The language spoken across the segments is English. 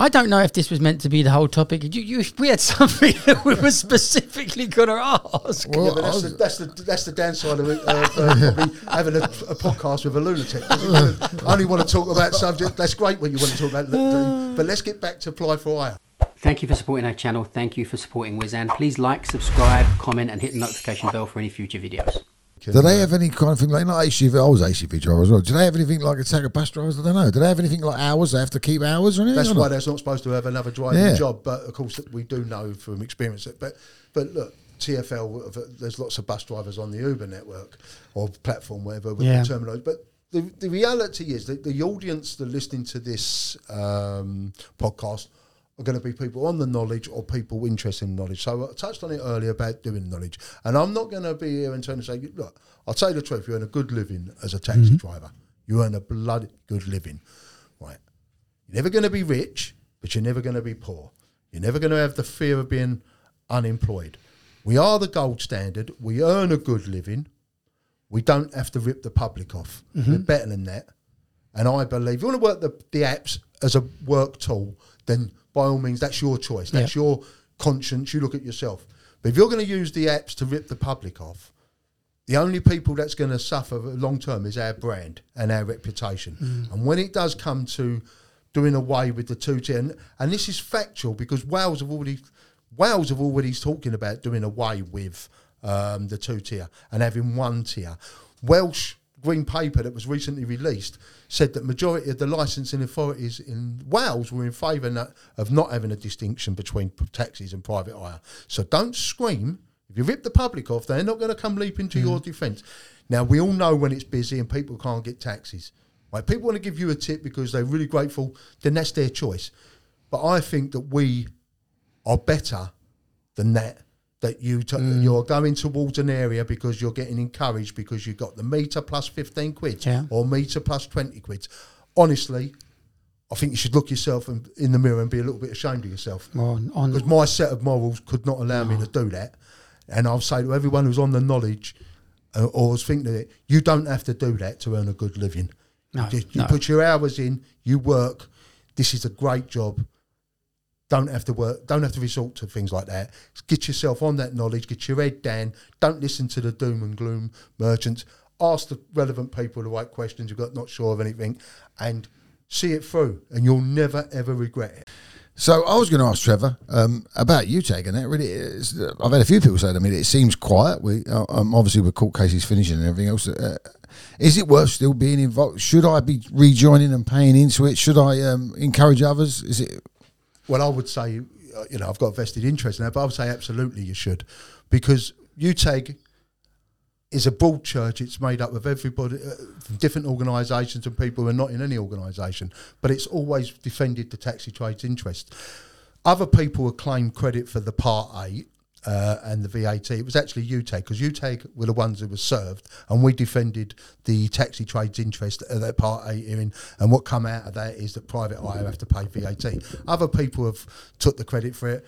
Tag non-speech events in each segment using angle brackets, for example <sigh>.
I don't know if this was meant to be the whole topic. You, you, we had something <laughs> that we were specifically going to ask. Well, yeah, but that's the, was- that's the that's the downside of it, uh, uh, having a, a podcast with a lunatic. I only want to talk about subject. That's great when you want to talk about, lunatic, but let's get back to ply for hire. Thank you for supporting our channel. Thank you for supporting Wizan. Please like, subscribe, comment, and hit the notification bell for any future videos. Do they have any kind of thing like, like HGV? I was HGV driver as well. Do they have anything like attack of bus drivers? I don't know. Do they have anything like hours? They have to keep hours or anything? That's or why not? they're not supposed to have another driving Yeah. job. But of course, we do know from experience that. But but look, TFL. uh, There's lots of bus drivers on the Uber network or platform, whatever with Yeah. the terminology. But the the reality is that the audience that are listening to this um, podcast are going to be people on the knowledge or people interested in knowledge. So I touched on it earlier about doing knowledge, and I'm not going to be here and trying to say, look, I'll tell you the truth. You earn a good living as a taxi mm-hmm. driver. You earn a bloody good living, right? You're never going to be rich, but you're never going to be poor. You're never going to have the fear of being unemployed. We are the gold standard. We earn a good living. We don't have to rip the public off. Mm-hmm. We're better than that. And I believe if you want to work the, the apps as a work tool, then by all means, that's your choice. That's your conscience. You look at yourself. But if you're going to use the apps to rip the public off, the only people that's going to suffer long term is our brand and our reputation. And when it does come to doing away with the two tier, and, and this is factual because Wales have already Wales have already talking about doing away with um, the two tier and having one tier. Welsh green paper that was recently released said that majority of the licensing authorities in Wales were in favour of not having a distinction between taxis and private hire. So don't scream. If you rip the public off, they're not going to come leaping to your mm. defence. Now we all know when it's busy and people can't get taxis. Right? People want to give you a tip because they're really grateful. Then that's their choice. But I think that we are better than that. That you t- you're going towards an area because you're getting encouraged because you've got the meter plus fifteen quid Yeah. or meter plus twenty quid. Honestly, I think you should look yourself in, in the mirror and be a little bit ashamed of yourself because my set of morals could not allow me to do that. And I'll say to everyone who's on the knowledge uh, or is thinking of it, you don't have to do that to earn a good living. No, you, you no. put your hours in, you work. This is a great job. Don't have to work. Don't have to resort to things like that. Get yourself on that knowledge. Get your head down. Don't listen to the doom and gloom merchants. Ask the relevant people the right questions. You've got not sure of anything, and see it through, and you'll never ever regret it. So I was going to ask Trevor um, about you taking it. Really, I've had a few people say to me it seems quiet. We uh, um, obviously with court cases finishing and everything else. Uh, is it worth still being involved? Should I be rejoining and paying into it? Should I um, encourage others? Is it? Well, I would say, uh, you know, I've got vested interest in that, but I would say absolutely you should, because UTAG is a broad church. It's made up of everybody uh, different organisations and people who are not in any organisation, but it's always defended the taxi trade's interest. Other people have claimed credit for the Part A uh, and the VAT. It was actually UTAG because UTAG were the ones who were served, and we defended the taxi trade's interest at that Part uh, A hearing. And what come out of that is that private hire have to pay VAT. Other people have took the credit for it.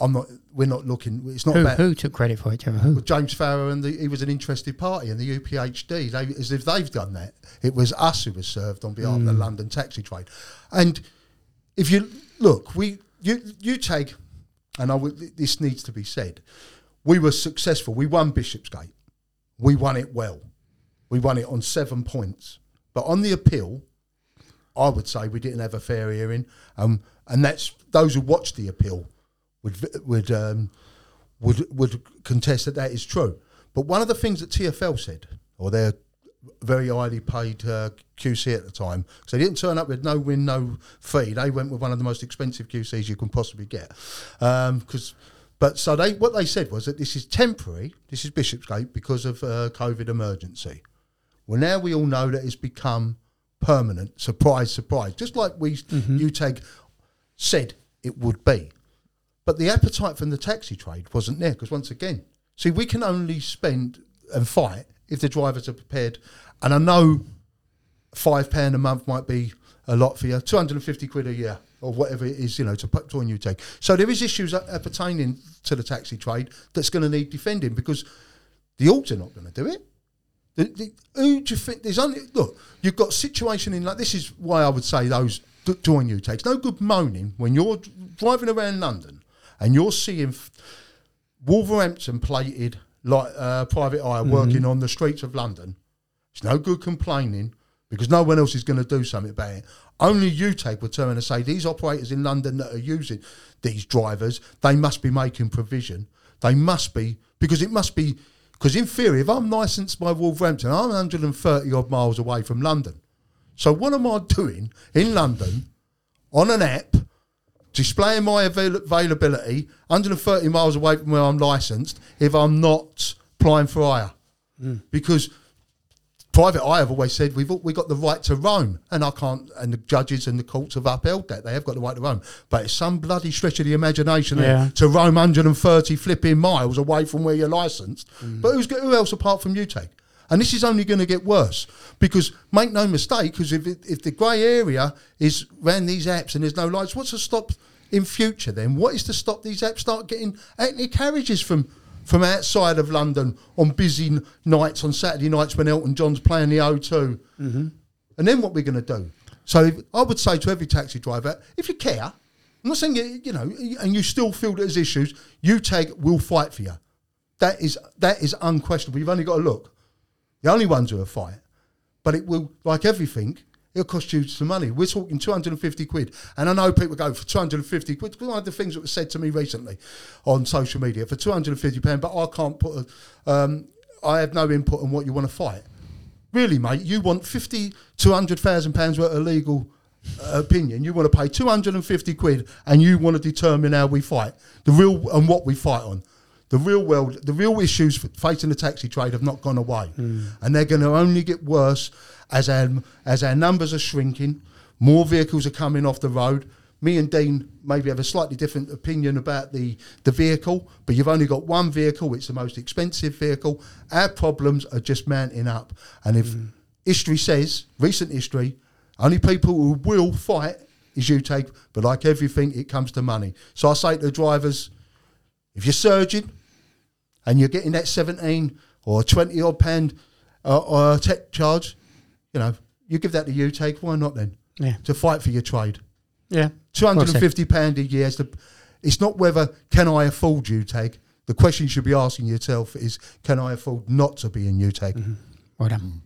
I'm not. We're not looking. It's not who, about who took credit for it, Trevor? Who? well, James Farrar and the, he was an interested party, and the UPHD, they, as if they've done that. It was us who was served on behalf of the hmm. London taxi trade. And if you look, we you you take, and this needs to be said, we were successful. We won Bishopsgate. We won it well. We won it on seven points. But on the appeal, I would say we didn't have a fair hearing, um, and that's those who watched the appeal would would um, would would contest that that is true. But one of the things that TFL said, or their very highly paid uh, QC at the time, because they didn't turn up with no win, no fee. They went with one of the most expensive QCs you can possibly get. Because, but so they what they said was that this is temporary. This is Bishopsgate because of uh, COVID emergency. Well, now we all know that it's become permanent. Surprise, surprise. Just like we UTAG said it would be. But the appetite from the taxi trade wasn't there because once again, see, we can only spend and fight if the drivers are prepared. And I know five pound a month might be a lot for you, two hundred and fifty quid a year or whatever it is, you know, to put new take. So there is issues a- appertaining to the taxi trade that's going to need defending because the orgs are not going to do it. The, the, who do you think? There's only look. You've got situation in like this is why I would say those join you takes. No good moaning when you're driving around London and you're seeing Wolverhampton plated like uh, private hire working on the streets of London. It's no good complaining because no one else is going to do something about it. Only UTAG would turn and say these operators in London that are using these drivers, they must be making provision. They must be because it must be because in theory, if I'm licensed by Wolverhampton, I'm 130 odd miles away from London. So what am I doing in London on an app displaying my avail- availability 130 miles away from where I'm licensed if I'm not applying for hire? Hmm. Because private hire have always said we've we got the right to roam, and I can't. And the judges and the courts have upheld that they have got the right to roam. But it's some bloody stretch of the imagination Yeah. to roam 130 flipping miles away from where you're licensed. Hmm. But who's who else apart from UTAG? And this is only going to get worse because make no mistake, because if it, if the grey area is around these apps and there's no lights, what's to stop in future? Then what is to stop these apps start getting hackney carriages from from outside of London on busy nights on Saturday nights when Elton John's playing the O2? Mm-hmm. And then what we're going to do? So if, I would say to every taxi driver, if you care, I'm not saying you, you know, and you still feel there's issues, UTAG we'll fight for you. That is that is unquestionable. You've only got to look. The only ones who will fight. But it will, like everything, it'll cost you some money. We're talking 250 quid. And I know people go for 250 quid. One of the things that was said to me recently on social media for 250 pounds, but I can't put a, um, I have no input on what you want to fight. Really, mate, you want 50 to 100,000 pounds worth of legal uh, opinion. You want to pay 250 quid and you want to determine how we fight. The real, and what we fight on. The real world, the real issues facing the taxi trade have not gone away, hmm. and they're going to only get worse as our as our numbers are shrinking. More vehicles are coming off the road. Me and Dean maybe have a slightly different opinion about the the vehicle, but you've only got one vehicle. It's the most expensive vehicle. Our problems are just mounting up, and if hmm. history says, recent history, only people who will fight is UTAG. But like everything, it comes to money. So I say to the drivers, if you're surging and you're getting that 17 or 20 odd pound uh, uh, tech charge, you know, you give that to UTAG. Why not then? Yeah. To fight for your trade. Yeah. Two hundred and fifty pound a year. Is the, it's not whether can I afford UTAG. The question you should be asking yourself is, can I afford not to be in UTAG? Well done.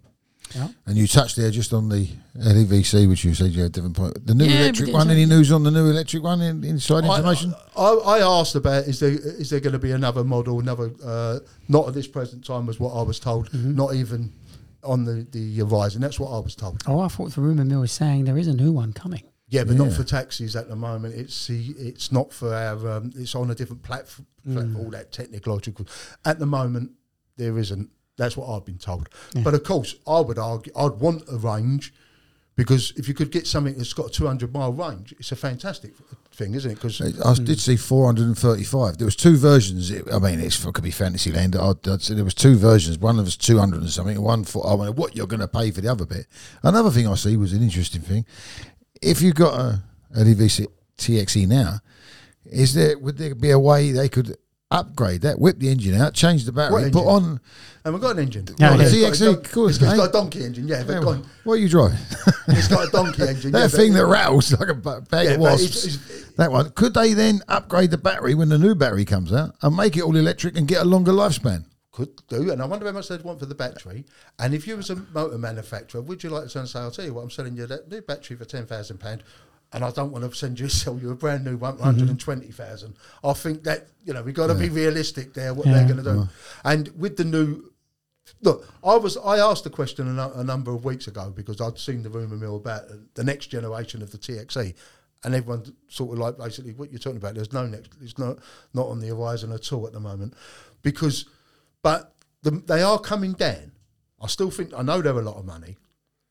Yeah. And you touched there just on the LEVC, which you said you had a different point. The new Yeah, electric one. Any news on the new electric one? In, inside I, information? I, I asked about is there is there going to be another model, another uh, not at this present time was what I was told, Mm-hmm. not even on the the horizon. That's what I was told. Oh, I thought the rumour mill was saying there is a new one coming. Yeah, but not for taxis at the moment. It's the it's not for our. Um, it's on a different platform. All that technological. At the moment, there isn't. That's what I've been told. But of course, I would argue I'd want a range because if you could get something that's got a 200 mile range, it's a fantastic thing, isn't it? Because I did mm. see 435. There was two versions. It, I mean, it's, it could be Fantasyland. I'd, I'd say there was two versions. One of was 200 and something. One for I mean, what you're going to pay for the other bit. Another thing I see was an interesting thing. If you've got a, a DVC TXE now, is there would there be a way they could upgrade that, whip the engine out, change the battery, What put engine? on and we've got an engine. Yeah, Oh, yeah. it's got a of course, it's got, <laughs> it's got a donkey engine. Yeah, but Yeah, gone- what are you driving? it's <laughs> got a donkey engine. that yeah, thing that rattles like a bag Yeah, of wasps. it's- it's- that one. Could they then upgrade the battery when the new battery comes out and make it all electric and get a longer lifespan? could do, and I wonder how much they'd want for the battery. And if you was a motor manufacturer, would you like to turn and say, "I'll tell you what, I'm selling you that new battery for ten thousand pound, and I don't want to send you sell you a brand new one, hundred and mm-hmm. twenty thousand. I think that you know we've got to be realistic there. What Yeah. they're going to do, and with the new. Look, I was. I asked the question a, a number of weeks ago because I'd seen the rumor mill about the next generation of the TXE, and everyone sort of like basically what you're talking about. There's no next. It's not not on the horizon at all at the moment, because, but the, they are coming down. I still think I know they're a lot of money,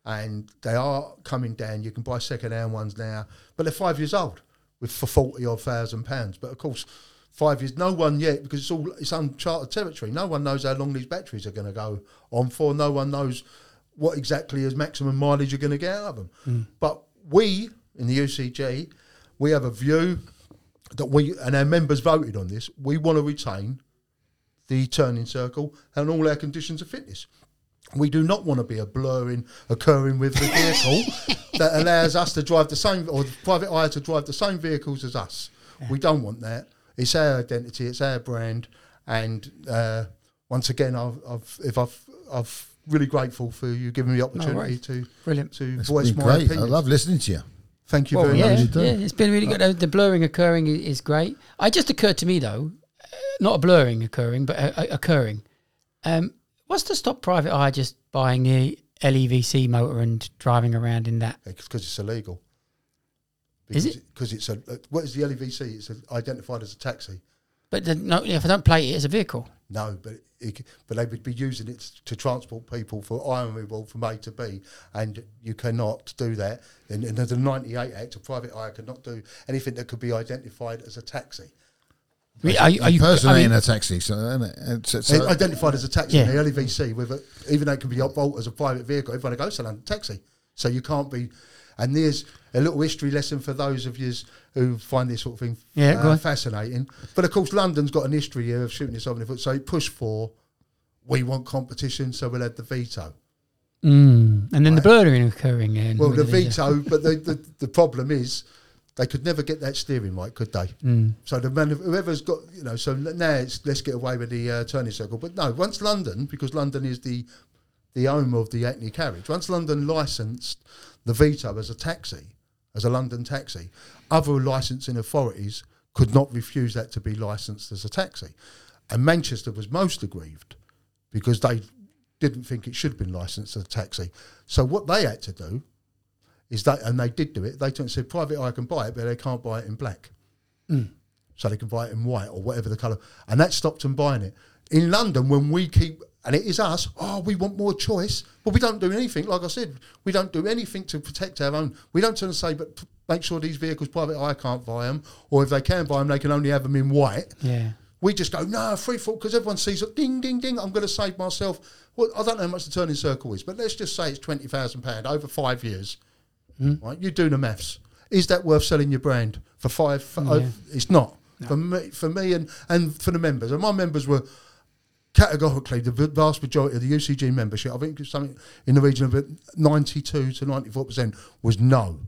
and they are coming down. You can buy second hand ones now, but they're five years old with for forty odd thousand pounds. But of course, five years. No one yet because it's all it's uncharted territory. No one knows how long these batteries are going to go on for. No one knows what exactly is maximum mileage you're going to get out of them. Hmm. But we in the UCG, we have a view that we and our members voted on this. We want to retain the turning circle and all our conditions of fitness. We do not want to be a blurring occurring with the vehicle <laughs> that allows us to drive the same, or the private hire to drive the same vehicles as us. We don't want that. It's our identity, it's our brand, and uh, once again, I've, I've, if I've, I've really grateful for you giving me the opportunity worries. to Brilliant. to It's voice been my great. I love listening to you. Thank you Well, very yeah, much. you yeah, it's been really good. Uh, The blurring occurring is great. I just occurred to me though, uh, not a blurring occurring, but a, a- occurring. Um, what's to stop private hire just buying the LEVC motor and driving around in that? because it's illegal. Is Because it? Because it's a uh, what is the LEVC? It's a, identified as a taxi. But then, no, if I don't plate it as a vehicle, No, but it, but they would be using it to transport people for hire and reward from A to B, and you cannot do that. And, and under the '98 Act, a private hire cannot do anything that could be identified as a taxi. Re- are you? Are you I Impersonating mean, a taxi. So, it? It's- it's- so- identified as a taxi, Yeah. in the LEVC, with a, even though it can be upvolt as a private vehicle, everyone goes to London taxi. So you can't be. And there's a little history lesson for those of you who find this sort of thing Yeah, uh, fascinating. But of course, London's got an history here of shooting itself in the foot. So it pushed for, we want competition, so we'll have the Vito. mm, and then the blurring occurring. In Well, with the Vito, but the, the, the problem is they could never get that steering right, could they? Mm. So the man, whoever's got, you know, so now it's let's get away with the uh, turning circle. But no, once London, because London is the the home of the Hackney carriage, once London licensed the Vito as a taxi, as a London taxi, other licensing authorities could not refuse that to be licensed as a taxi. And Manchester was most aggrieved because they didn't think it should have been licensed as a taxi. So what they had to do is that, and they did do it, they turned and said, private hire can buy it, but they can't buy it in black. Mm. So they can buy it in white or whatever the colour. And that stopped them buying it. In London, when we keep, and it is us, oh, we want more choice, but we don't do anything. Like I said, we don't do anything to protect our own. We don't turn and say, but p- make sure these vehicles, private hire can't buy them, or if they can buy them, they can only have them in white. Yeah. We just go, no, free fall, because everyone sees it, ding, ding, ding, I'm going to save myself. Well, I don't know how much the turning circle is, but let's just say it's £20,000 over five years. Hmm? Right? You do the maths. Is that worth selling your brand for five? For, oh, it's not. For me, for me and, and for the members. And my members were categorically the vast majority of the UCG membership, I think something in the region of 92 to 94% was no.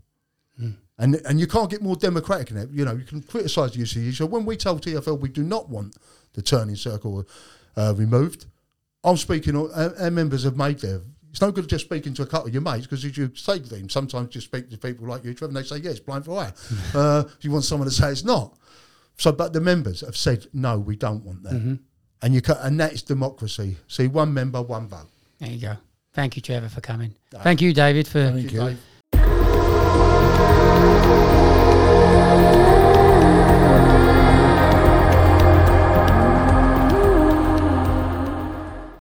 Hmm. And and you can't get more democratic than that. You know, you can criticise the UCG. So when we told TFL we do not want the turning circle uh, removed, I'm speaking, our, our members have made their. It's no good just speaking to a couple of your mates because as you say to them, sometimes you speak to people like you, Trevor, and they say, yeah, it's plying for hire. uh, you want someone to say it's not. So, but the members have said, no, we don't want that. And you ca and that is democracy. See, one member, one vote. There you go. Thank you, Trevor, for coming. Thank you, David, for Thank you. Dave.